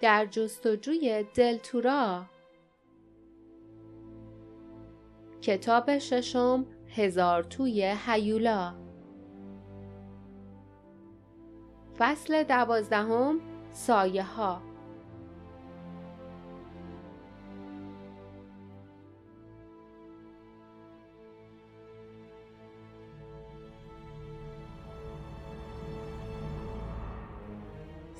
در جستجوی دلتورا کتاب ششم هزار توی هیولا. فصل دوازدهم سایه ها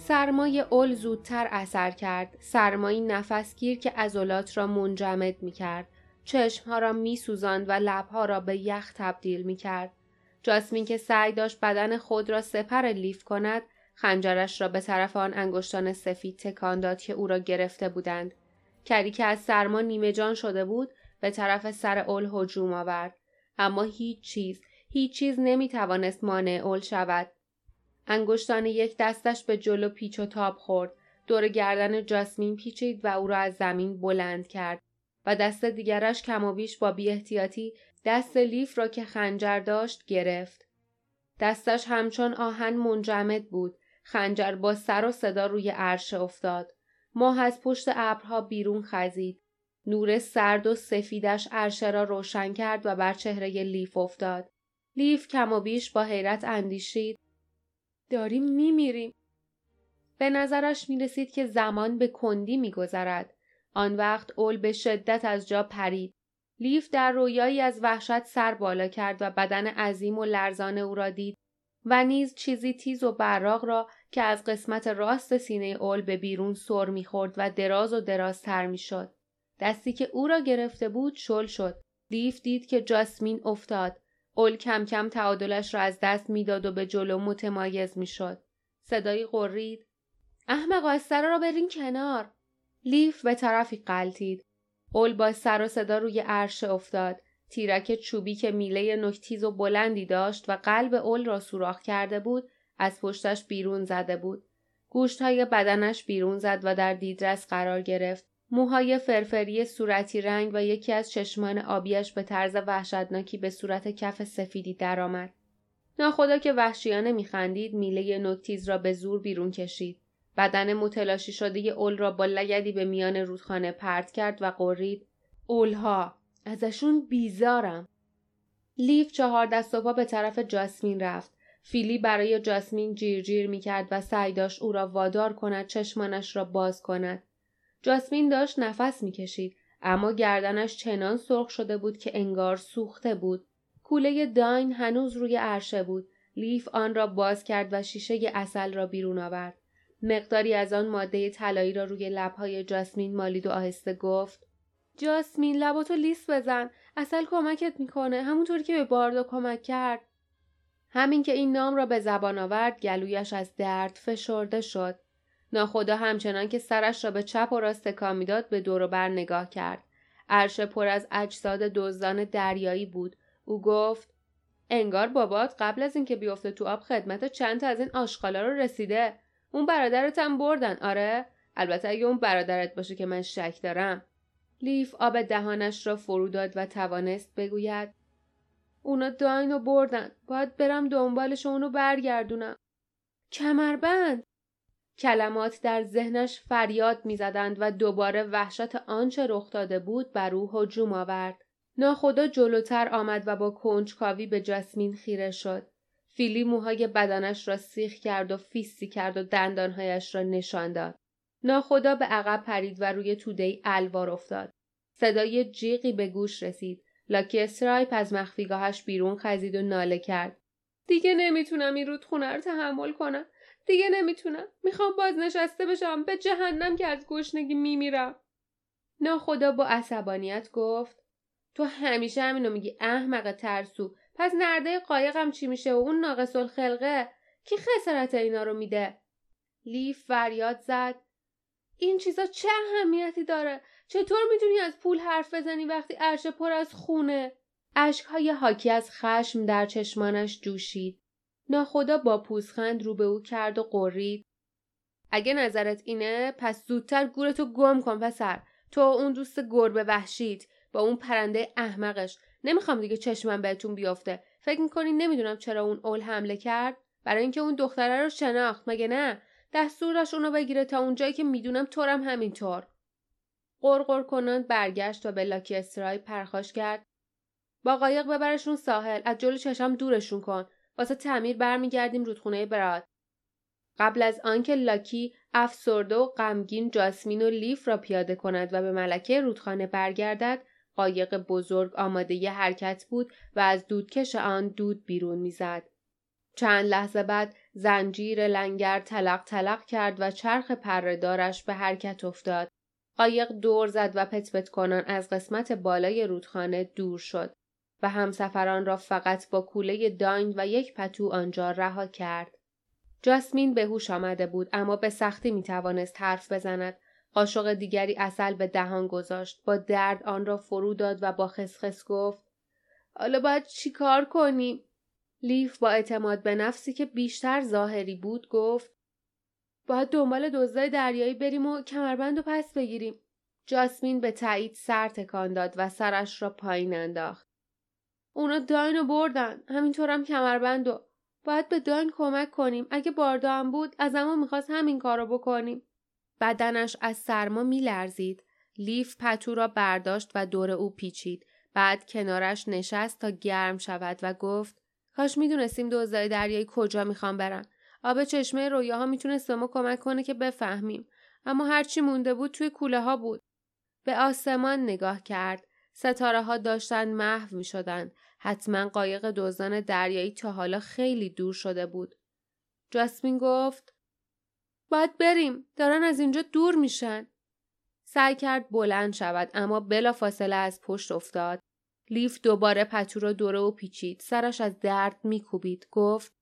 سرمای اول زودتر اثر کرد. سرمایی نفسگیر که عضلات را منجمد می کرد چشمها را می سوزاند و لبها را به یخ تبدیل می کرد جاسمین که سعی داشت بدن خود را سپر لیف کند خنجرش را به طرف آن انگشتان سفید تکان داد که او را گرفته بودند. کری که از سرما نیمه جان شده بود به طرف سر اول هجوم آورد. اما هیچ چیز هیچ چیز نمی توانست مانع اول شود. انگشتان یک دستش به جلو پیچ و تاب خورد دور گردن جاسمین پیچید و او را از زمین بلند کرد و دست دیگرش کم و بیش با بیاحتیاطی دست لیف را که خنجر داشت گرفت. دستش همچون آهن منجمد بود. خنجر با سر و صدا روی عرشه افتاد. ماه از پشت ابرها بیرون خزید. نور سرد و سفیدش عرشه را روشن کرد و بر چهره لیف افتاد. لیف کم و بیش با حیرت اندیشید. داریم میمیریم. به نظرش می رسید که زمان به کندی میگذرد. آن وقت اول به شدت از جا پرید. لیف در رویایی از وحشت سر بالا کرد و بدن عظیم و لرزان او را دید و نیز چیزی تیز و براق را که از قسمت راست سینه اول به بیرون سر می‌خورد و دراز و درازتر می‌شد. دستی که او را گرفته بود شل شد. لیف دید که جاسمین افتاد. اول کم کم تعادلش را از دست می‌داد و به جلو متمایز می‌شد. صدایی قرید. احمق سر را برین کنار. لیف به طرفی قلتید. اول با سر و صدا روی عرشه افتاد. تیرک چوبی که میله نکتیز و بلندی داشت و قلب اول را سوراخ کرده بود از پشتش بیرون زده بود. گوشت های بدنش بیرون زد و در دیدرس قرار گرفت. موهای فرفری صورتی رنگ و یکی از چشمان آبیش به طرز وحشتناکی به صورت کف سفیدی درآمد. ناخدا که وحشیانه میخندید میله نکتیز را به زور بیرون کشید. بدن متلاشی شده اول را با لگدی به میان رودخانه پرت کرد و قرید اولها ازشون بیزارم لیف چهار دست و پا به طرف جاسمین رفت فیلی برای جاسمین جیر جیر می کرد و سعی داشت او را وادار کند چشمانش را باز کند جاسمین داشت نفس می کشید اما گردنش چنان سرخ شده بود که انگار سوخته بود. کوله داین هنوز روی عرشه بود. لیف آن را باز کرد و شیشه اصل را بیرون آورد. مقداری از آن ماده طلایی را روی لبهای جاسمین مالید و آهسته گفت جاسمین لباتو لیس بزن. اصل کمکت می‌کنه. همونطوری که به باردو کمک کرد. همین که این نام را به زبان آورد گلویش از درد فشرده شد. ناخدا همچنان که سرش را به چپ و راست تکان می‌داد به دور بر نگاه کرد. عرشه پر از اجساد دزدان دریایی بود. او گفت انگار بابات قبل از اینکه بیفته تو آب خدمت چند تا از این آشغالا رو رسیده. اون برادرت هم بردن. آره البته اگه اون برادرت باشه که من شک دارم. لیف آب دهانش را فرو داد و توانست بگوید اونا داینو بردن. باید برم دنبالش اونو برگردونم. کمربند؟ کلمات در ذهنش فریاد می‌زدند و دوباره وحشت آنچه رخ داده بود بر او هجوم آورد ناخدا جلوتر آمد و با کنجکاوی به جاسمین خیره شد فیلی موهای بدنش را سیخ کرد و فیستی کرد و دندانهایش را نشان داد. ناخدا به عقب پرید و روی توده الوار افتاد. صدای جیغی به گوش رسید. لاکی استرایپ از مخفیگاهش بیرون خزید و ناله کرد. دیگه نمی‌تونم این رودخونه رو تحمل کنم. دیگه نمی‌تونم. می‌خوام بازنشسته بشم. به جهنم که از گشنگی میمیرم. ناخدا با عصبانیت گفت تو همیشه همینو میگی احمق ترسو پس نرده قایقم چی میشه و اون ناقص الخلقه کی خسارت اینا رو میده لیف فریاد زد این چیزا چه اهمیتی داره چطور می‌تونی از پول حرف بزنی وقتی عرشه پر از خونه اشکهای حاکی از خشم در چشمانش جوشید ناخدا با پوزخند رو به او کرد و قرید. اگه نظرت اینه پس زودتر گورتو گم کن پسر. تو اون دوست گربه وحشید با اون پرنده احمقش. نمی‌خوام دیگه چشمم بهتون بیفته. فکر می‌کنین نمی‌دونم چرا اون اول حمله کرد؟ برای اینکه اون دختره رو شناخت. مگه نه؟ دستورش اونو بگیره تا اونجایی که می‌دونم تورم همینطور. قرقر کنند برگشت و به لاکی استرای پرخاش کرد. با قایق ببرشون ساحل. از جلو چشم دورشون کن. واسه تعمیر برمیگردیم رودخونه براد قبل از آنکه لاکی افسرده و غمگین جاسمین و لیف را پیاده کند و به ملکه رودخانه برگردد قایق بزرگ آماده ی حرکت بود و از دودکش آن دود بیرون می‌زد. چند لحظه بعد زنجیر لنگر تلق تلق کرد و چرخ پردارش به حرکت افتاد. قایق دور زد و پت پت کنان از قسمت بالای رودخانه دور شد و همسفران را فقط با کوله داین و یک پتو آنجا رها کرد. جاسمین به هوش آمده بود اما به سختی می توانست حرف بزند. قاشق دیگری اصل به دهان گذاشت. با درد آن را فرو داد و با خسخس گفت حالا باید چیکار کنیم؟ لیف با اعتماد به نفسی که بیشتر ظاهری بود گفت باید دنبال دزدای دریایی بریم و کمربند و پس بگیریم. جاسمین به تایید سر تکان داد و سرش را پایین انداخت. اونا داین بردن. همینطورم کمربند و باید به داین کمک کنیم. اگه باردا هم بود از اما می‌خواست همین کارو بکنیم. بدنش از سرما میلرزید. لیف پتو را برداشت و دور او پیچید. بعد کنارش نشست تا گرم شود و گفت کاش می‌دونستیم دزدای دریایی کجا می‌خوام برن. آب چشمه رویاها می‌تونست به ما کمک کنه که بفهمیم. اما هرچی مونده بود توی کوله ها بود. به آسمان نگاه کرد. ستاره ها داشتن محو می شدن. حتما قایق دزدان دریایی تا حالا خیلی دور شده بود. جاسمین گفت باید بریم. دارن از اینجا دور میشن. سعی کرد بلند شود اما بلا فاصله از پشت افتاد. لیف دوباره پتو را دوره و پیچید. سرش از درد میکوبید. گفت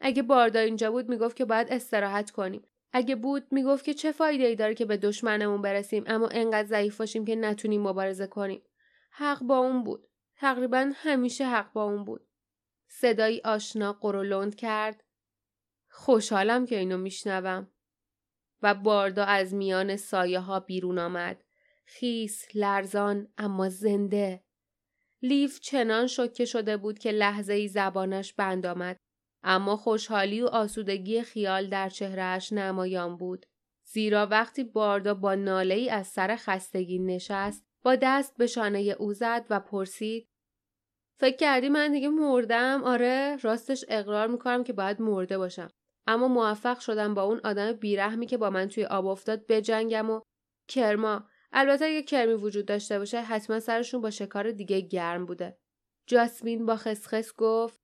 اگه باردا اینجا بود می‌گفت که باید استراحت کنیم. اگه بود می‌گفت که چه فایده ای داره که به دشمنمون برسیم اما انقدر ضعیف باشیم که نتونیم مبارزه کنیم. حق با اون بود. تقریبا همیشه حق با اون بود. صدایی آشنا قرولند کرد. خوشحالم که اینو میشنوم. و باردا از میان سایه ها بیرون آمد. خیس، لرزان، اما زنده. لیف چنان شکه شده بود که لحظه ای زبانش بند آمد. اما خوشحالی و آسودگی خیال در چهرهش نمایان بود. زیرا وقتی باردا با ناله ای از سر خستگی نشست با دست به شانه او زد و پرسید فکر کردی من دیگه مردم؟ آره راستش اقرار می‌کنم که باید مرده باشم اما موفق شدم با اون آدم بیرحمی که با من توی آب افتاد بجنگم و کرما. البته اگه کرمی وجود داشته باشه حتما سرشون با شکار دیگه گرم بوده. جاسمین با خسخس گفت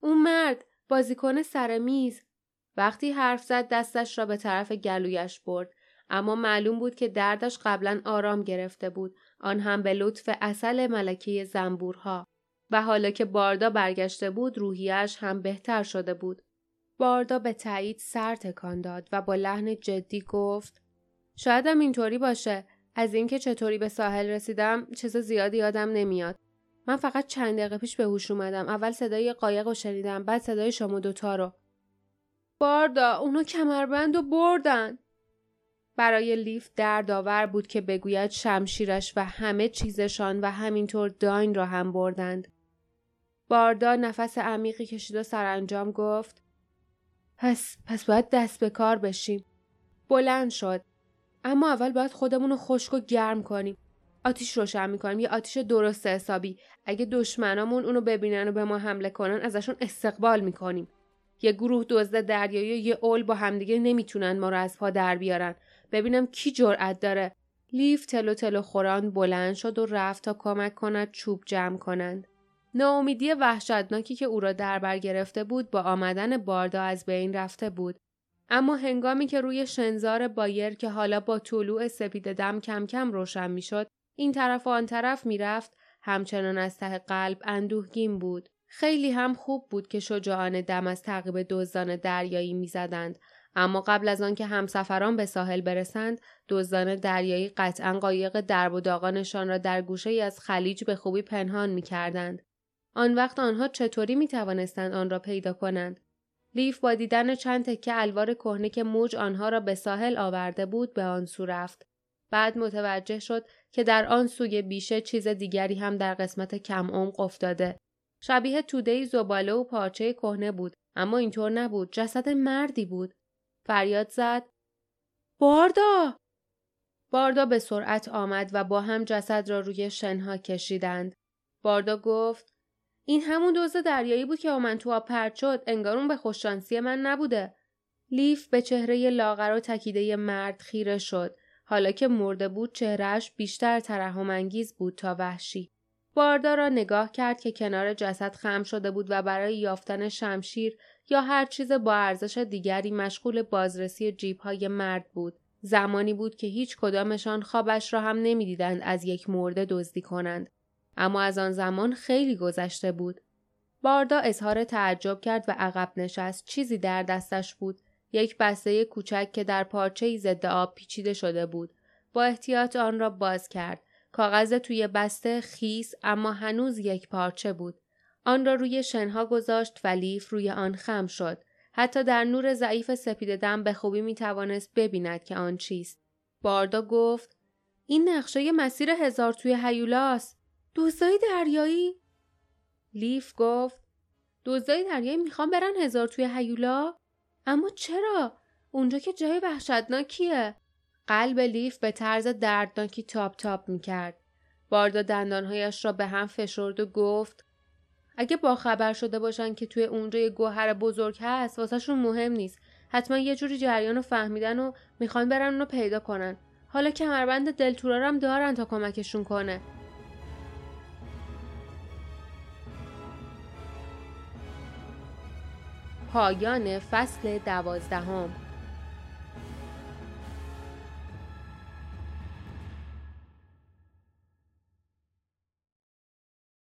اون مرد بازیکن سر میز. وقتی حرف زد دستش را به طرف گلویش برد. اما معلوم بود که دردش قبلا آرام گرفته بود. آن هم به لطف اصل ملکه زنبورها. و حالا که باردا برگشته بود روحیش هم بهتر شده بود. باردا به تایید سر تکان داد و با لحن جدی گفت شاید هم اینطوری باشه. از اینکه چطوری به ساحل رسیدم چیز زیادی یادم نمیاد. من فقط چند دقیقه پیش به هوش اومدم. اول صدای قایق رو شنیدم بعد صدای شما دوتا رو. باردا اونو کمربند و بردن. برای لیف دردآور بود که بگوید شمشیرش و همه چیزشان و همینطور داین را هم بردند. باردا نفس عمیقی کشید و سرانجام گفت پس پس باید دست به کار بشیم. بلند شد. اما اول باید خودمون رو خشک و گرم کنیم. آتیش روشن می‌کنیم. یه آتیش درست حسابی. اگه دشمنامون اونو ببینن و به ما حمله کنن ازشون استقبال می‌کنیم. یه گروه دزد دریایی و یه اول با همدیگه نمی‌تونن ما رو از پا در بیارن. ببینم کی جرأت داره. لیف تلو تلو خوران بلند شد و رفت تا کمک کند چوب جمع کنند. ناامیدی وحشتناکی که او را در بر گرفته بود با آمدن باردا از بین رفته بود. اما هنگامی که روی شنزار بایر که حالا با طلوع سپید دم کم کم روشن می‌شد این طرف و آن طرف می‌رفت همچنان از ته قلب اندوهگین بود. خیلی هم خوب بود که شجاعانه دم از تعقیب دزدان دریایی می‌زدند. اما قبل از آنکه همسفران به ساحل برسند دزدان دریایی قطعا قایق درب و داغانشان را در گوشه ای از خلیج به خوبی پنهان می‌کردند. آن وقت آنها چطوری می توانستند آن را پیدا کنند؟ لیف با دیدن چند تکه الوار کهنه که موج آنها را به ساحل آورده بود به آن سو رفت. بعد متوجه شد که در آن سوی بیشه چیز دیگری هم در قسمت کم عمق افتاده. شبیه توده زباله و پارچه کهنه بود اما اینطور نبود. جسد مردی بود. فریاد زد. باردا! باردا به سرعت آمد و با هم جسد را روی شنها کشیدند. باردا گفت این همون دوز دریایی بود که من تو آب پرد شد. انگار اون به خوششانسی من نبوده. لیف به چهره لاغر و تکیده مرد خیره شد. حالا که مرده بود چهرهش بیشتر ترحم انگیز بود تا وحشی. باردا را نگاه کرد که کنار جسد خم شده بود و برای یافتن شمشیر یا هر چیز با ارزش دیگری مشغول بازرسی جیب های مرد بود. زمانی بود که هیچ کدامشان خوابش را هم نمی‌دیدند از یک مرده دزدی کنند. اما از آن زمان خیلی گذشته بود. باردا اظهار تعجب کرد و عقب نشست. چیزی در دستش بود. یک بسته کوچک که در پارچه ضد آب پیچیده شده بود. با احتیاط آن را باز کرد. کاغذ توی بسته خیس اما هنوز یک پارچه بود. آن را روی شنها گذاشت و لیف روی آن خم شد. حتی در نور ضعیف سپید دم به خوبی می توانست ببیند که آن چیست. باردا گفت این نقشه مسیر هزار توی هیولاست. دوزای دریایی؟ لیف گفت دوزای دریایی می‌خوام برن هزار توی هیولا؟ اما چرا؟ اونجا که جای وحشتناکیه. قلب لیف به طرز دردناکی تاپ تاپ می‌کرد. باردا دندانهایش را به هم فشرد و گفت اگه با خبر شده باشن که توی اونجا یه گوهر بزرگ هست واسهشون مهم نیست. حتما یه جوری جریان رو فهمیدن و می‌خوان برن اونو پیدا کنن. حالا کمربند دلتورا هم دارن تا کمکشون کنه. پایان فصل دوازدهم.